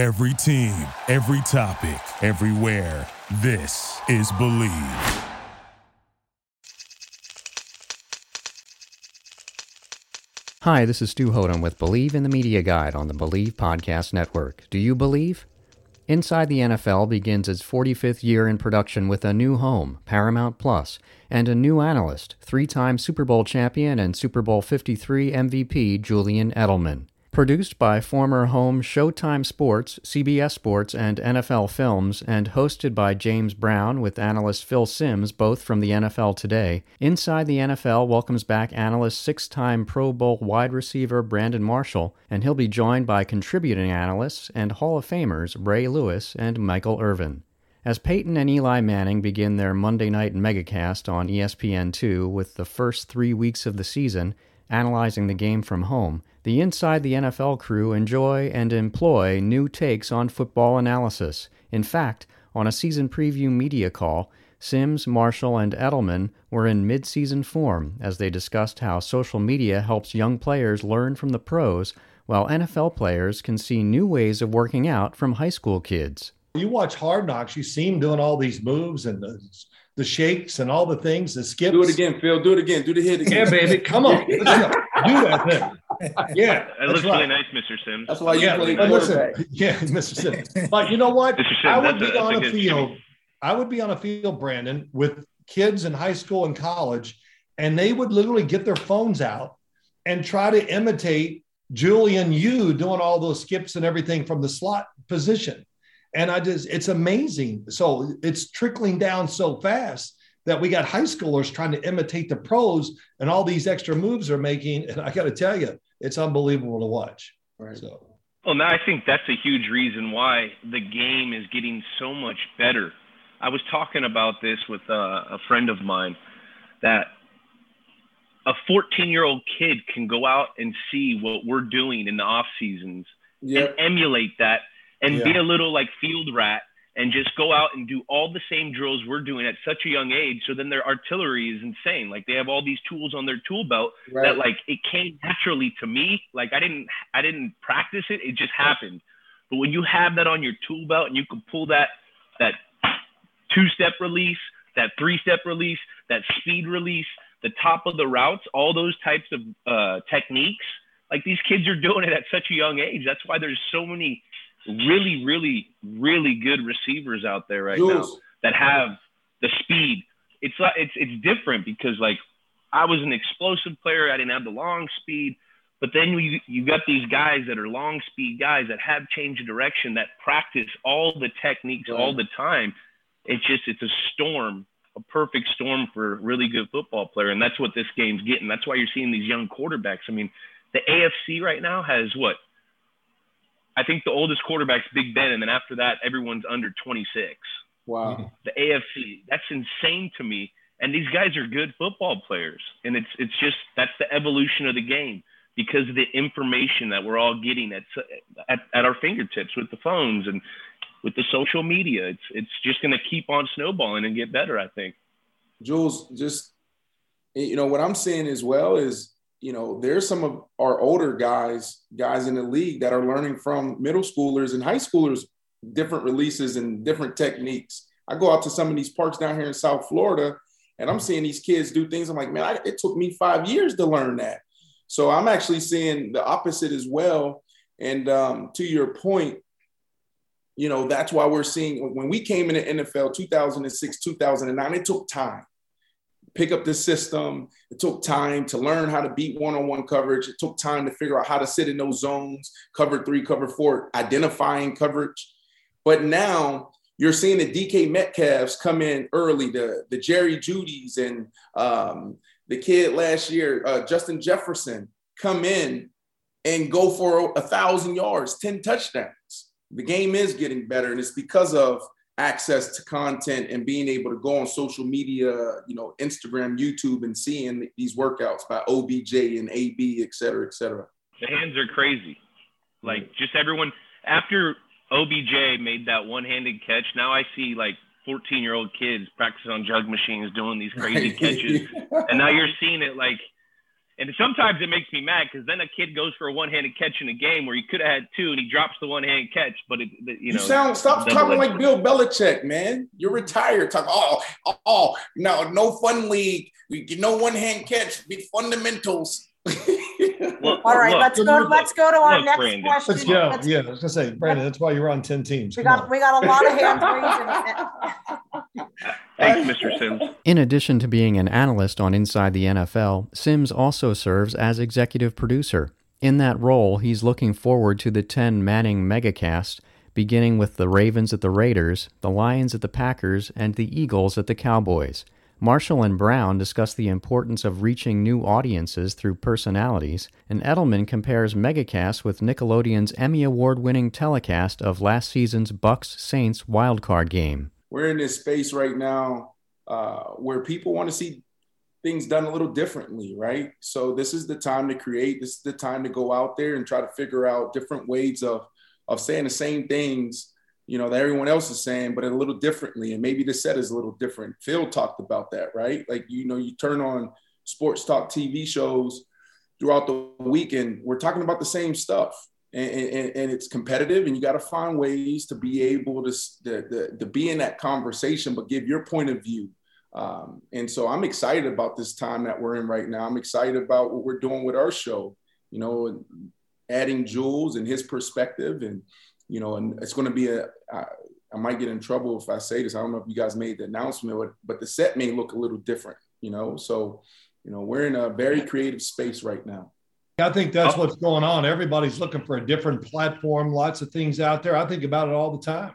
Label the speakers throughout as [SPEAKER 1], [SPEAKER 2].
[SPEAKER 1] Every team, every topic, everywhere. This is Bleav.
[SPEAKER 2] Hi, this is Stu Hothem with Bleav in the Media Guide on the Bleav Podcast Network. Do you believe? Inside the NFL begins its 45th year in production with a new home, Paramount Plus, and a new analyst, three time Super Bowl champion and Super Bowl 53 MVP Julian Edelman. Produced by former home Showtime Sports, CBS Sports, and NFL Films, and hosted by James Brown with analyst Phil Simms, both from the NFL Today, Inside the NFL welcomes back analyst six time Pro Bowl wide receiver Brandon Marshall, and he'll be joined by contributing analysts and Hall of Famers Ray Lewis and Michael Irvin. As Peyton and Eli Manning begin their Monday night megacast on ESPN2 with the first three weeks of the season, analyzing the game from home, the Inside the NFL crew enjoy and employ new takes on football analysis. In fact, on a season preview media call, Simms, Marshall, and Edelman were in mid-season form as they discussed how social media helps young players learn from the pros, while NFL players can see new ways of working out from high school kids.
[SPEAKER 3] You watch Hard Knocks, you see him doing all these moves and the, the shakes and all the things, the skips.
[SPEAKER 4] Do it again, Phil. Do it again. Do the hit again.
[SPEAKER 3] Yeah, baby. Come on. do that thing. Yeah.
[SPEAKER 5] It looks
[SPEAKER 3] right.
[SPEAKER 5] really nice, Mr. Simms.
[SPEAKER 4] That's why you
[SPEAKER 3] Yeah,
[SPEAKER 4] play
[SPEAKER 3] but listen, yeah, Mr. Simms. But you know what?
[SPEAKER 5] Simms,
[SPEAKER 3] I would
[SPEAKER 5] that's a-
[SPEAKER 3] be on a
[SPEAKER 5] a
[SPEAKER 3] field.
[SPEAKER 5] shimmy.
[SPEAKER 3] I would be on a field, Brandon, with kids in high school and college, and they would literally get their phones out and try to imitate Julian you doing all those skips and everything from the slot position. And I just, it's amazing. So it's trickling down so fast that we got high schoolers trying to imitate the pros and all these extra moves they're making. And I got to tell you, it's unbelievable to watch.
[SPEAKER 4] Right.
[SPEAKER 3] So.
[SPEAKER 5] Well, now I think that's a huge reason why the game is getting so much better. I was talking about this with uh, a friend of mine that a 14 year old kid can go out and see what we're doing in the off seasons
[SPEAKER 4] Yep.
[SPEAKER 5] and emulate that and be a little like field rat and just go out and do all the same drills we're doing at such a young age. So then their artillery is insane. Like they have all these tools on their tool belt
[SPEAKER 4] Right.
[SPEAKER 5] that like it came naturally to me. Like I didn't I didn't practice it. It just happened. But when you have that on your tool belt and you can pull that that two step release, that three step release, that speed release, the top of the routes, all those types of uh, techniques, like these kids are doing it at such a young age. That's why there's so many really, really, really good receivers out there right now that have the speed. It's like it's it's different because like I was an explosive player. I didn't have the long speed, but then you you got these guys that are long speed guys that have change of direction that practice all the techniques all the time. It's just it's a storm, a perfect storm for a really good football player, and that's what this game's getting. That's why you're seeing these young quarterbacks. I mean, the AFC right now has what? I think the oldest quarterback's Big Ben, and then after that, everyone's under 26
[SPEAKER 4] wow. Mm-hmm.
[SPEAKER 5] the AFC. That's insane to me. And these guys are good football players. And it's it's just that's the evolution of the game because of the information that we're all getting at at, at our fingertips with the phones and with the social media. It's it's just going to keep on snowballing and get better, I think.
[SPEAKER 4] Jules, just you know what I'm saying as well is you know there's some of our older guys, guys in the league that are learning from middle schoolers and high schoolers different releases and different techniques. I go out to some of these parks down here in South Florida, and I'm seeing these kids do things. I'm like, man, I, it took me five years to learn that. So I'm actually seeing the opposite as well. And um, to your point, you know that's why we're seeing when we came in the NFL 2006 2009 it took time pick up the system. It took time to learn how to beat one-on-one coverage. It took time to figure out how to sit in those zones cover three cover four identifying coverage. But now you're seeing the DK Metcalfs come in early the the Jerry Jeudys and um, the kid last year uh, Justin Jefferson come in and go for a thousand yards 10 touchdowns. The game is getting better and it's because of access to content and being able to go on social media you know instagram youtube and seeing these workouts by obj and ab et cetera et cetera
[SPEAKER 5] The hands are crazy. Like just everyone after OBJ made that one-handed catch, now I see like 14-year-old kids practicing on jug machines doing these crazy catches. and now you're seeing it like And sometimes it makes me mad because then a kid goes for a one-handed catch in a game where he could have had two, and he drops the one-handed catch. But it, you know,
[SPEAKER 4] you sound stop talking like Bill Belichick, man. You're retired. Talk oh oh no no fun league. We no one-hand catch. Be fundamentals.
[SPEAKER 6] Look, All right, look, let's go. Let's go to our look, next Brandon. question.
[SPEAKER 3] Let's go. Let's, yeah, I was gonna say, Brandon. That's why you're on ten teams.
[SPEAKER 6] We got on. we got a lot of hands
[SPEAKER 5] raised. Thanks, Mr. Simms.
[SPEAKER 2] In addition to being an analyst on Inside the NFL, Simms also serves as executive producer. In that role, he's looking forward to the 10 Manning megacast, beginning with the Ravens at the Raiders, the Lions at the Packers, and the Eagles at the Cowboys. Marshall and Brown discuss the importance of reaching new audiences through personalities, and Edelman compares Megacast with Nickelodeon's Emmy Award winning telecast of last season's Bucks Saints wildcard game.
[SPEAKER 4] We're in this space right now uh, where people want to see things done a little differently, right? So this is the time to create. This is the time to go out there and try to figure out different ways of of saying the same things you know, that everyone else is saying, but a little differently. And maybe the set is a little different. Phil talked about that, right? Like, you know, you turn on sports talk TV shows throughout the weekend, we're talking about the same stuff. And, and, and it's competitive, and you got to find ways to be able to, to, to, be in that conversation, but give your point of view. Um, and so I'm excited about this time that we're in right now. I'm excited about what we're doing with our show, you know, adding Jules and his perspective and, you know, and it's going to be a. I, I might get in trouble if I say this. I don't know if you guys made the announcement, but but the set may look a little different, you know. So, you know, we're in a very creative space right now.
[SPEAKER 3] I think that's what's going on. Everybody's looking for a different platform, lots of things out there. I think about it all the time.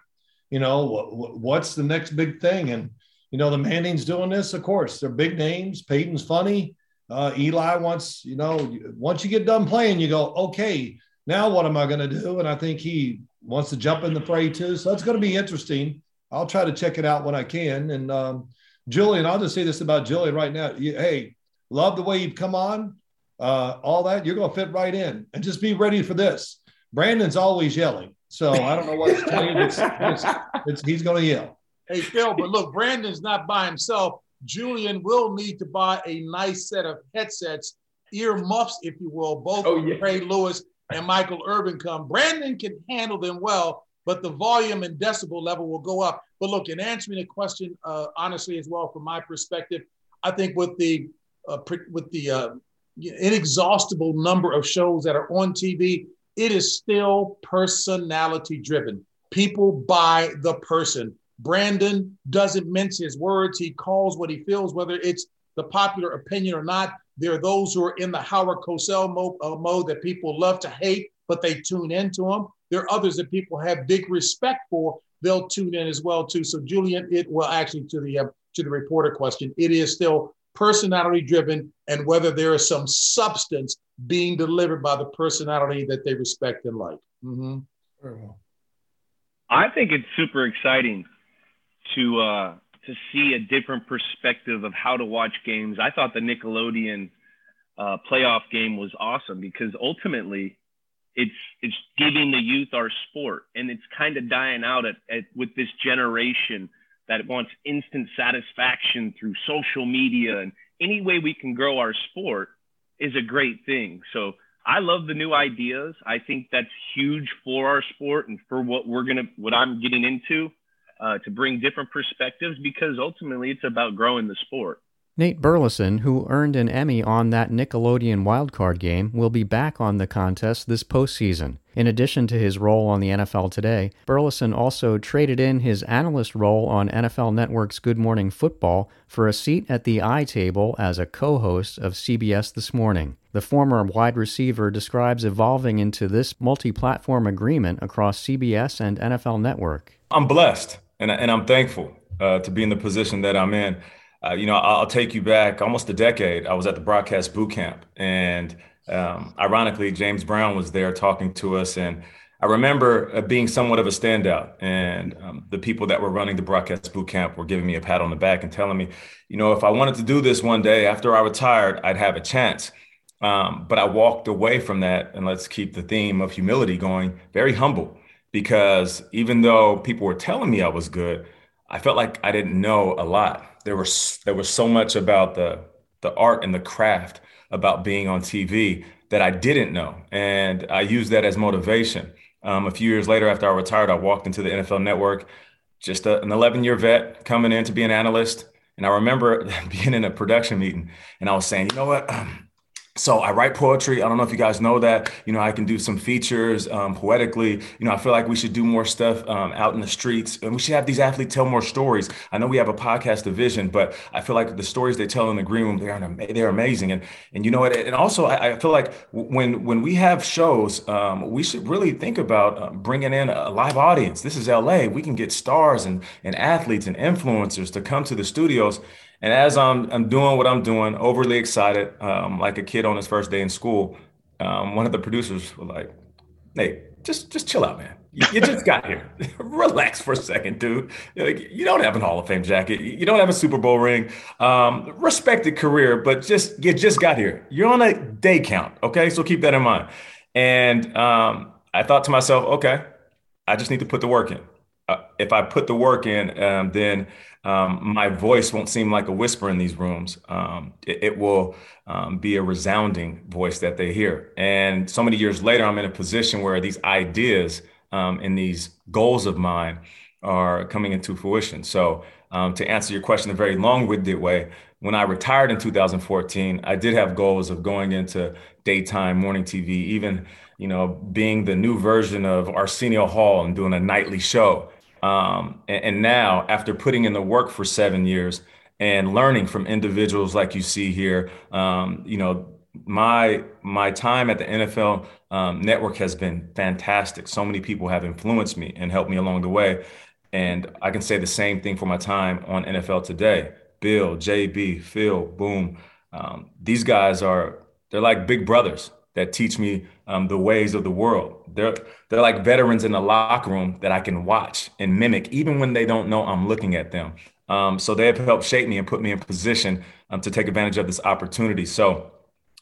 [SPEAKER 3] You know, what's the next big thing? And, you know, the Manning's doing this, of course. They're big names. Peyton's funny. Uh, Eli wants, you know, once you get done playing, you go, okay, now what am I going to do? And I think he wants to jump in the fray too. So that's going to be interesting. I'll try to check it out when I can. And um, Julian, I'll just say this about Julian right now. You, hey, love the way you've come on. Uh, all that you're going to fit right in, and just be ready for this. Brandon's always yelling, so I don't know what to tell you. It's, it's, it's, he's going to yell.
[SPEAKER 7] Hey Phil, but look, Brandon's not by himself. Julian will need to buy a nice set of headsets, ear muffs, if you will, both oh, yeah. Ray Lewis and Michael Irvin come. Brandon can handle them well, but the volume and decibel level will go up. But look, in answering the question uh, honestly as well, from my perspective, I think with the uh, with the uh, inexhaustible number of shows that are on TV, it is still personality driven. People buy the person. Brandon doesn't mince his words. He calls what he feels, whether it's the popular opinion or not. There are those who are in the Howard Cosell mode, uh, mode that people love to hate, but they tune into them. There are others that people have big respect for. They'll tune in as well too. So Julian, it well actually to the uh, to the reporter question, it is still personality driven, and whether there is some substance being delivered by the personality that they respect and like. Mm-hmm.
[SPEAKER 5] I think it's super exciting to uh, to see a different perspective of how to watch games. I thought the Nickelodeon uh, playoff game was awesome because ultimately it's it's giving the youth our sport and it's kind of dying out at, at with this generation that wants instant satisfaction through social media and any way we can grow our sport is a great thing. So I love the new ideas. I think that's huge for our sport and for what we're gonna what I'm getting into uh, to bring different perspectives because ultimately it's about growing the sport.
[SPEAKER 2] Nate Burleson, who earned an Emmy on that Nickelodeon wildcard game, will be back on the contest this postseason. In addition to his role on the NFL Today, Burleson also traded in his analyst role on NFL Network's Good Morning Football for a seat at the I table as a co host of CBS This Morning. The former wide receiver describes evolving into this multi platform agreement across CBS and NFL Network.
[SPEAKER 8] I'm blessed and, and I'm thankful uh, to be in the position that I'm in. Uh, you know, I'll take you back almost a decade. I was at the broadcast boot camp, and um, ironically, James Brown was there talking to us, and I remember uh, being somewhat of a standout. And um, the people that were running the broadcast boot camp were giving me a pat on the back and telling me, you know, if I wanted to do this one day after I retired, I'd have a chance. Um, but I walked away from that, and let's keep the theme of humility going. Very humble because even though people were telling me I was good, I felt like I didn't know a lot. There was there was so much about the the art and the craft about being on TV that I didn't know. And I used that as motivation. Um, a few years later, after I retired, I walked into the NFL network, just a, an 11 year vet coming in to be an analyst. And I remember being in a production meeting and I was saying, you know what? so I write poetry. I don't know if you guys know that. You know, I can do some features um, poetically. You know, I feel like we should do more stuff um, out in the streets, and we should have these athletes tell more stories. I know we have a podcast division, but I feel like the stories they tell in the green room they are they're amazing. And and you know what? And also, I, I feel like when when we have shows, um, we should really think about uh, bringing in a live audience. This is LA. We can get stars and and athletes and influencers to come to the studios and as I'm, I'm doing what I'm doing, overly excited, um, like a kid on his first day in school, um, one of the producers was like, "Hey, just just chill out, man. You, you just got here. Relax for a second, dude. Like, you don't have a Hall of Fame jacket. You don't have a Super Bowl ring. Um, respected career, but just you just got here. You're on a day count, okay? So keep that in mind." And um, I thought to myself, okay, I just need to put the work in. Uh, if I put the work in, um, then um, my voice won't seem like a whisper in these rooms. Um, it, it, will um, be a resounding voice that they hear. And so many years later, I'm in a position where these ideas um, and these goals of mine are coming into fruition. So, um, to answer your question in a very long winded way, when I retired in 2014, I did have goals of going into daytime morning TV, even you know, being the new version of Arsenio Hall and doing a nightly show. Um, and, and, now, after putting in the work for seven years and learning from individuals like you see here, um, you know, my my time at the NFL um, network has been fantastic. So many people have influenced me and helped me along the way, and I can say the same thing for my time on NFL Today. Bill, JB, Phil, Boom, um, these guys are they're like big brothers that teach me um, the ways of the world. They're they're like veterans in the locker room that I can watch and mimic, even when they don't know I'm looking at them. Um, so they have helped shape me and put me in position um, to take advantage of this opportunity. So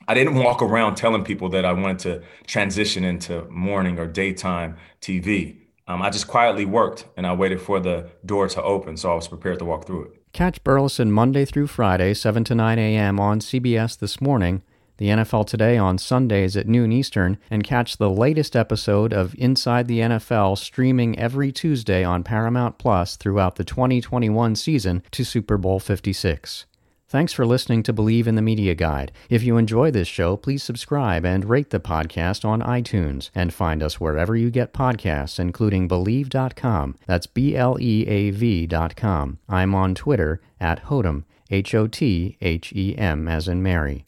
[SPEAKER 8] I didn't walk around telling people that I wanted to transition into morning or daytime TV. Um, I just quietly worked and I waited for the door to open, so I was prepared to walk through it.
[SPEAKER 2] Catch Burleson Monday through Friday, 7 to 9 a.m. on CBS This Morning the NFL Today on Sundays at noon Eastern, and catch the latest episode of Inside the NFL streaming every Tuesday on Paramount Plus throughout the 2021 season to Super Bowl 56. Thanks for listening to Bleav in the Media Guide. If you enjoy this show, please subscribe and rate the podcast on iTunes and find us wherever you get podcasts, including Bleav.com. That's B L E A V.com. I'm on Twitter at Hothem, H O T H E M as in Mary.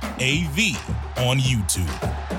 [SPEAKER 1] A V on YouTube.